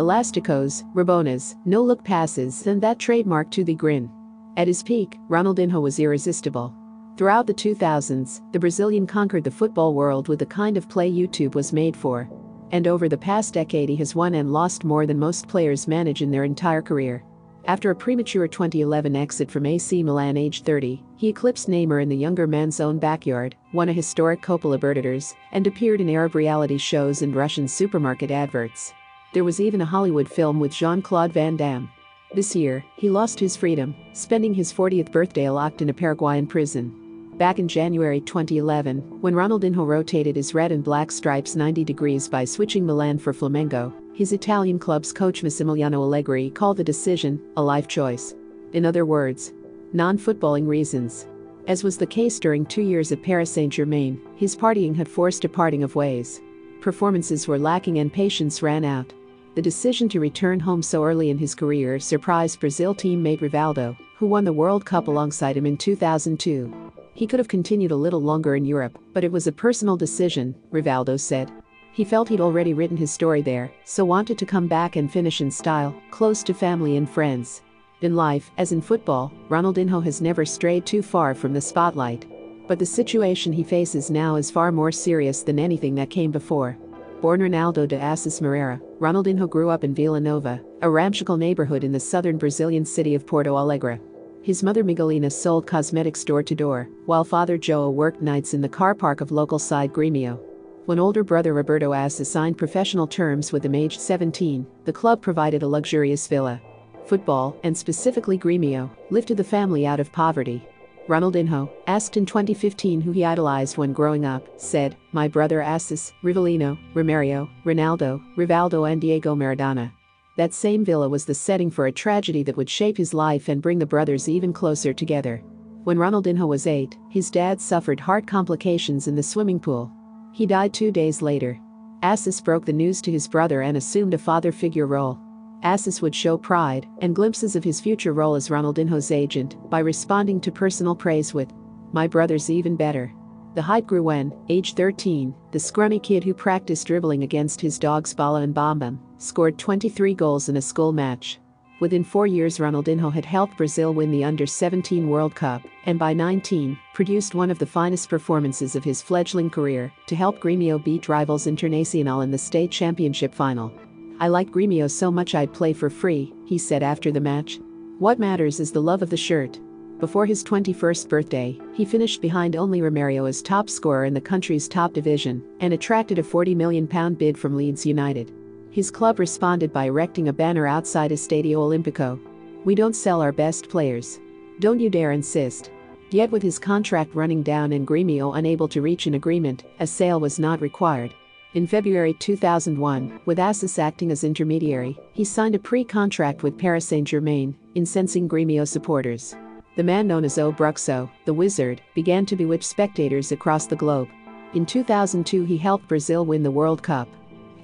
elasticos, rabonas, no-look passes and that trademark to the grin. At his peak, Ronaldinho was irresistible. Throughout the 2000s, the Brazilian conquered the football world with the kind of play YouTube was made for. And over the past decade he has won and lost more than most players manage in their entire career. After a premature 2011 exit from AC Milan aged 30, he eclipsed Neymar in the younger man's own backyard, won a historic Copa Libertadores, and appeared in Arab reality shows and Russian supermarket adverts. There was even a Hollywood film with Jean-Claude Van Damme. This year, he lost his freedom, spending his 40th birthday locked in a Paraguayan prison. Back in January 2011, when Ronaldinho rotated his red and black stripes 90 degrees by switching Milan for Flamengo, his Italian club's coach Massimiliano Allegri called the decision a life choice. In other words, non footballing reasons. As was the case during two years at Paris Saint Germain, his partying had forced a parting of ways. Performances were lacking and patience ran out. The decision to return home so early in his career surprised Brazil teammate Rivaldo, who won the World Cup alongside him in 2002. He could have continued a little longer in Europe, but it was a personal decision, Rivaldo said. He felt he'd already written his story there, so wanted to come back and finish in style, close to family and friends. In life, as in football, Ronaldinho has never strayed too far from the spotlight. But the situation he faces now is far more serious than anything that came before. Born Ronaldo de Assis Moreira, Ronaldinho grew up in Vila Nova, a ramshackle neighborhood in the southern Brazilian city of Porto Alegre. His mother Miguelina sold cosmetics door to door, while father Joe worked nights in the car park of local side Grêmio. When older brother Roberto Assis signed professional terms with him aged 17, the club provided a luxurious villa. Football, and specifically Grêmio, lifted the family out of poverty. Ronaldinho, asked in 2015 who he idolized when growing up, said, My brother Assis, Rivelino, Romario, Ronaldo, Rivaldo and Diego Maradona. That same villa was the setting for a tragedy that would shape his life and bring the brothers even closer together. When Ronaldinho was eight, his dad suffered heart complications in the swimming pool. He died two days later. Assis broke the news to his brother and assumed a father figure role. Assis would show pride and glimpses of his future role as Ronaldinho's agent by responding to personal praise with, My brother's even better. The hype grew when, age 13, the scrummy kid who practiced dribbling against his dogs Bala and Bambam scored 23 goals in a school match. Within four years, Ronaldinho had helped Brazil win the Under 17 World Cup, and by 19, produced one of the finest performances of his fledgling career to help Grêmio beat rivals Internacional in the state championship final. I like Grêmio so much I'd play for free, he said after the match. What matters is the love of the shirt. Before his 21st birthday, he finished behind only Romario as top scorer in the country's top division and attracted a £40 million bid from Leeds United. His club responded by erecting a banner outside Estadio Olimpico. We don't sell our best players. Don't you dare insist. Yet with his contract running down and Grêmio unable to reach an agreement, a sale was not required. In February 2001, with Assis acting as intermediary, he signed a pre-contract with Paris Saint-Germain, incensing Grêmio supporters. The man known as O Bruxo, the wizard, began to bewitch spectators across the globe. In 2002 he helped Brazil win the World Cup.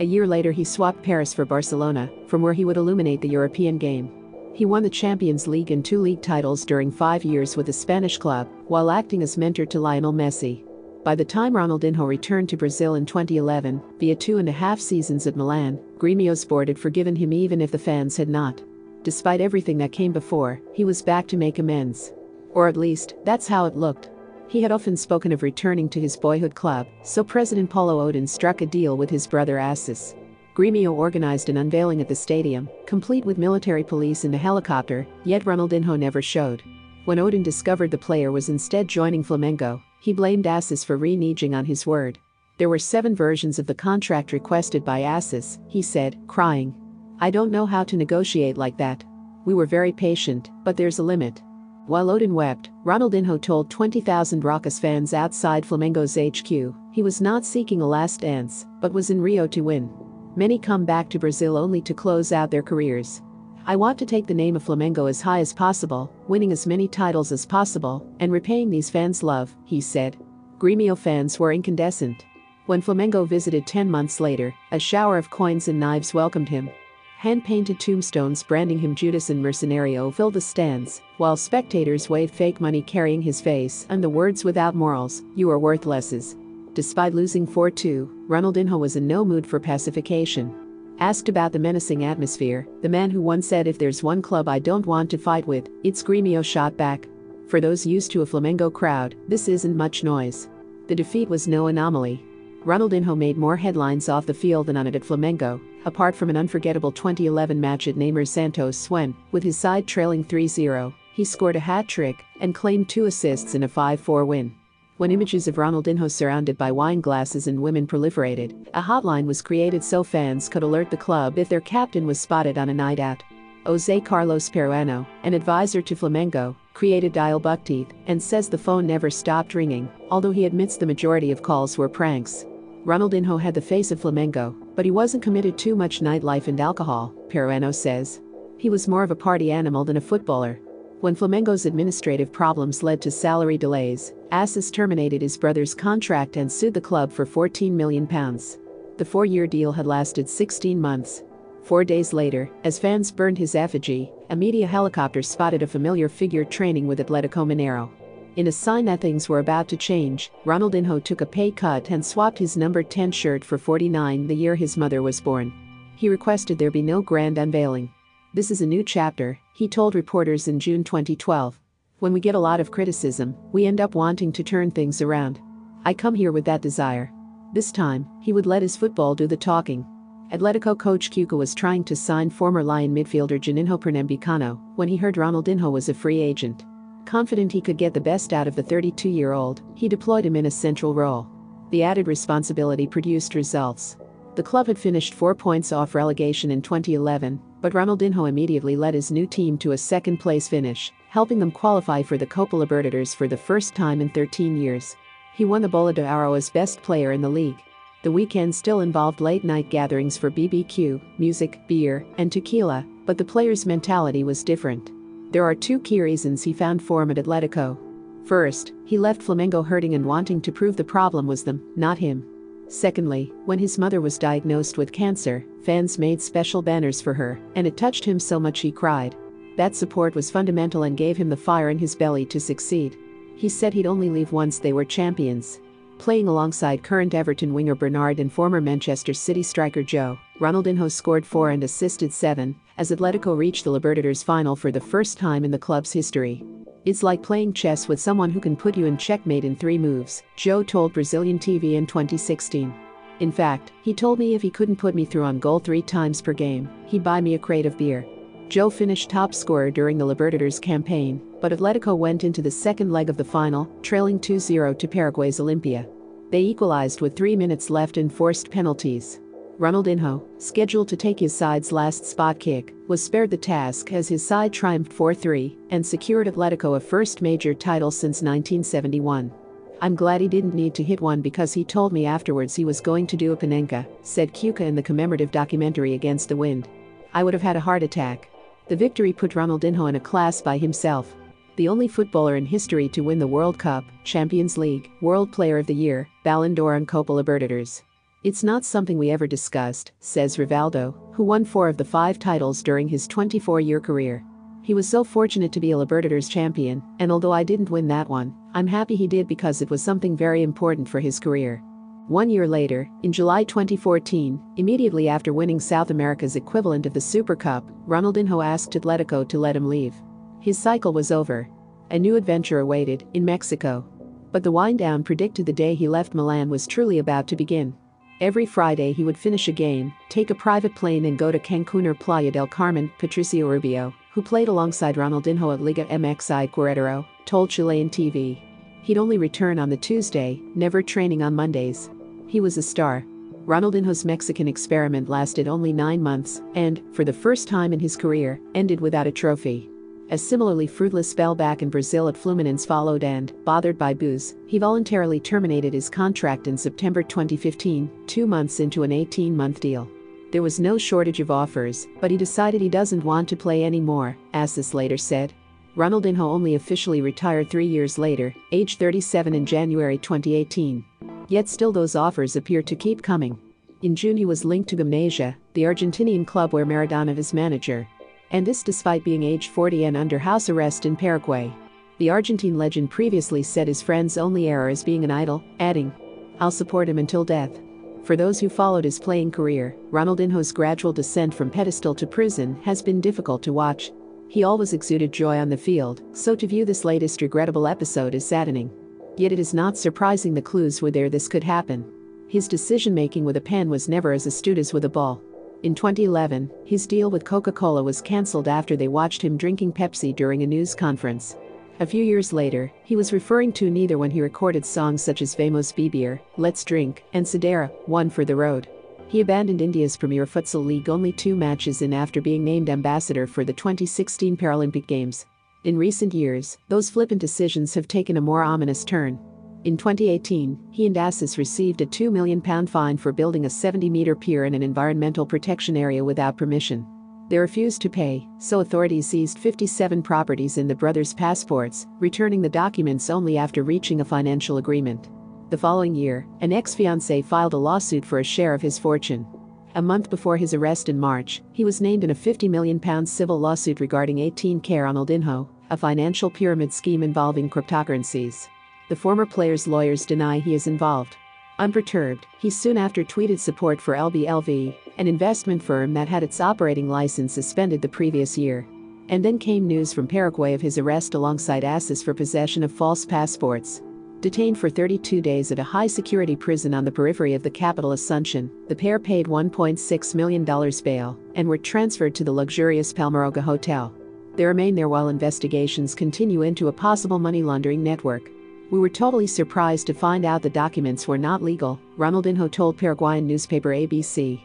A year later he swapped Paris for Barcelona, from where he would illuminate the European game. He won the Champions League and two league titles during five years with the Spanish club, while acting as mentor to Lionel Messi. By the time Ronaldinho returned to Brazil in 2011, via two and a half seasons at Milan, Grêmio's board had forgiven him even if the fans had not. Despite everything that came before, he was back to make amends. Or at least, that's how it looked. He had often spoken of returning to his boyhood club, so President Paulo Odone struck a deal with his brother Assis. Grêmio organized an unveiling at the stadium, complete with military police and a helicopter, yet Ronaldinho never showed. When Odone discovered the player was instead joining Flamengo, he blamed Assis for reneging on his word. There were seven versions of the contract requested by Assis, he said, crying. I don't know how to negotiate like that. We were very patient, but there's a limit. While Odone wept, Ronaldinho told 20,000 Rocas fans outside Flamengo's HQ he was not seeking a last dance, but was in Rio to win. Many come back to Brazil only to close out their careers. I want to take the name of Flamengo as high as possible, winning as many titles as possible, and repaying these fans' love, he said. Grêmio fans were incandescent. When Flamengo visited 10 months later, a shower of coins and knives welcomed him, Hand-painted tombstones branding him Judas and Mercenario filled the stands, while spectators waved fake money carrying his face and the words without morals, you are worthlesses. Despite losing 4-2, Ronaldinho was in no mood for pacification. Asked about the menacing atmosphere, the man who once said if there's one club I don't want to fight with, it's Gremio shot back. For those used to a Flamengo crowd, this isn't much noise. The defeat was no anomaly. Ronaldinho made more headlines off the field than on it at Flamengo, apart from an unforgettable 2011 match at Neymar Santos when, with his side trailing 3-0, he scored a hat-trick and claimed two assists in a 5-4 win. When images of Ronaldinho surrounded by wine glasses and women proliferated, a hotline was created so fans could alert the club if their captain was spotted on a night out. Jose Carlos Peruano, an advisor to Flamengo, created Dial Buckteeth and says the phone never stopped ringing, although he admits the majority of calls were pranks. Ronaldinho had the face of Flamengo, but he wasn't committed too much nightlife and alcohol, Peruano says. He was more of a party animal than a footballer, when Flamengo's administrative problems led to salary delays, Assis terminated his brother's contract and sued the club for £14 million. The four year deal had lasted 16 months. Four days later, as fans burned his effigy, a media helicopter spotted a familiar figure training with Atletico Mineiro. In a sign that things were about to change, Ronaldinho took a pay cut and swapped his number 10 shirt for 49 the year his mother was born. He requested there be no grand unveiling. This is a new chapter, he told reporters in June 2012. When we get a lot of criticism, we end up wanting to turn things around. I come here with that desire. This time, he would let his football do the talking. Atletico coach Cuca was trying to sign former Lyon midfielder Juninho Pernambucano when he heard Ronaldinho was a free agent. Confident he could get the best out of the 32 year old, he deployed him in a central role. The added responsibility produced results. The club had finished four points off relegation in 2011, but Ronaldinho immediately led his new team to a second place finish, helping them qualify for the Copa Libertadores for the first time in 13 years. He won the Bola de Ouro as best player in the league. The weekend still involved late night gatherings for BBQ, music, beer, and tequila, but the players' mentality was different. There are two key reasons he found form at Atletico. First, he left Flamengo hurting and wanting to prove the problem was them, not him. Secondly, when his mother was diagnosed with cancer, fans made special banners for her, and it touched him so much he cried. That support was fundamental and gave him the fire in his belly to succeed. He said he'd only leave once they were champions. Playing alongside current Everton winger Bernard and former Manchester City striker Joe, Ronaldinho scored four and assisted seven as Atletico reached the Libertadores final for the first time in the club's history. It's like playing chess with someone who can put you in checkmate in three moves, Joe told Brazilian TV in 2016. In fact, he told me if he couldn't put me through on goal three times per game, he'd buy me a crate of beer. Joe finished top scorer during the Libertadores campaign, but Atletico went into the second leg of the final, trailing 2 0 to Paraguay's Olimpia. They equalized with three minutes left and forced penalties. Ronaldinho, scheduled to take his side's last spot kick, was spared the task as his side triumphed 4-3 and secured Atletico a first major title since 1971. I'm glad he didn't need to hit one because he told me afterwards he was going to do a panenka, said Cuca in the commemorative documentary Against the Wind. I would have had a heart attack. The victory put Ronaldinho in a class by himself. The only footballer in history to win the World Cup, Champions League, World Player of the Year, Ballon d'Or and Copa Libertadores. It's not something we ever discussed, says Rivaldo, who won four of the five titles during his 24 year career. He was so fortunate to be a Libertadores champion, and although I didn't win that one, I'm happy he did because it was something very important for his career. One year later, in July 2014, immediately after winning South America's equivalent of the Super Cup, Ronaldinho asked Atletico to let him leave. His cycle was over. A new adventure awaited, in Mexico. But the wind down predicted the day he left Milan was truly about to begin. Every Friday he would finish a game, take a private plane and go to Cancun or Playa del Carmen, Patricio Rubio, who played alongside Ronaldinho at Liga MX Querétaro, told Chilean TV. He'd only return on the Tuesday, never training on Mondays. He was a star. Ronaldinho's Mexican experiment lasted only nine months and, for the first time in his career, ended without a trophy. A similarly fruitless spell back in Brazil at Fluminense followed and, bothered by booze, he voluntarily terminated his contract in September 2015, two months into an 18-month deal. There was no shortage of offers, but he decided he doesn't want to play anymore, Assis later said. Ronaldinho only officially retired three years later, age 37 in January 2018. Yet still those offers appear to keep coming. In June he was linked to Gimnasia, the Argentinian club where Maradona is manager, and this despite being age 40 and under house arrest in Paraguay. The Argentine legend previously said his friend's only error is being an idol, adding, I'll support him until death. For those who followed his playing career, Ronaldinho's gradual descent from pedestal to prison has been difficult to watch. He always exuded joy on the field, so to view this latest regrettable episode is saddening. Yet it is not surprising the clues were there this could happen. His decision making with a pen was never as astute as with a ball. In 2011, his deal with Coca Cola was cancelled after they watched him drinking Pepsi during a news conference. A few years later, he was referring to neither when he recorded songs such as Vamos Beber, Let's Drink, and Saideira, One for the Road. He abandoned India's premier futsal league only two matches in after being named ambassador for the 2016 Paralympic Games. In recent years, those flippant decisions have taken a more ominous turn. In 2018, he and Assis received a £2 million fine for building a 70 metre pier in an environmental protection area without permission. They refused to pay, so authorities seized 57 properties in the brothers' passports, returning the documents only after reaching a financial agreement. The following year, an ex fiancee filed a lawsuit for a share of his fortune. A month before his arrest in March, he was named in a £50 million civil lawsuit regarding 18K Ronaldinho, a financial pyramid scheme involving cryptocurrencies. The former player's lawyers deny he is involved. Unperturbed, he soon after tweeted support for LBLV, an investment firm that had its operating license suspended the previous year. And then came news from Paraguay of his arrest alongside Assis for possession of false passports. Detained for 32 days at a high security prison on the periphery of the capital Asuncion, the pair paid $1.6 million bail and were transferred to the luxurious Palmaroga Hotel. They remain there while investigations continue into a possible money laundering network. We were totally surprised to find out the documents were not legal, Ronaldinho told Paraguayan newspaper ABC.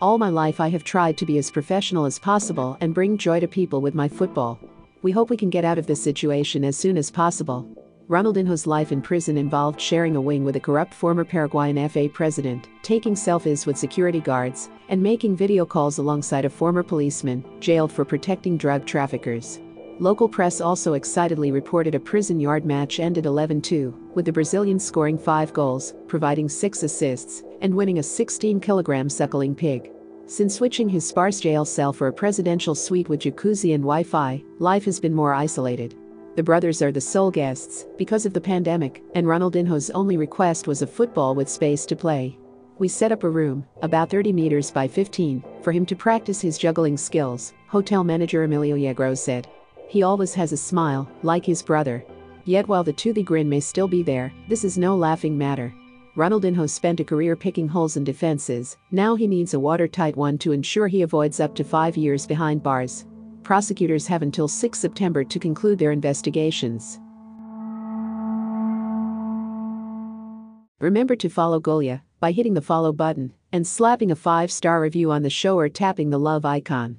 All my life I have tried to be as professional as possible and bring joy to people with my football. We hope we can get out of this situation as soon as possible. Ronaldinho's life in prison involved sharing a wing with a corrupt former Paraguayan FA president, taking selfies with security guards, and making video calls alongside a former policeman jailed for protecting drug traffickers. Local press also excitedly reported a prison yard match ended 11 2, with the Brazilian scoring five goals, providing six assists, and winning a 16 kilogram suckling pig. Since switching his sparse jail cell for a presidential suite with jacuzzi and Wi Fi, life has been more isolated. The brothers are the sole guests because of the pandemic, and Ronaldinho's only request was a football with space to play. We set up a room, about 30 meters by 15, for him to practice his juggling skills, hotel manager Emilio Yegros said. He always has a smile, like his brother. Yet while the toothy grin may still be there, this is no laughing matter. Ronaldinho spent a career picking holes in defenses, now he needs a watertight one to ensure he avoids up to five years behind bars. Prosecutors have until 6 September to conclude their investigations. Remember to follow Golia by hitting the follow button and slapping a 5-star review on the show or tapping the love icon.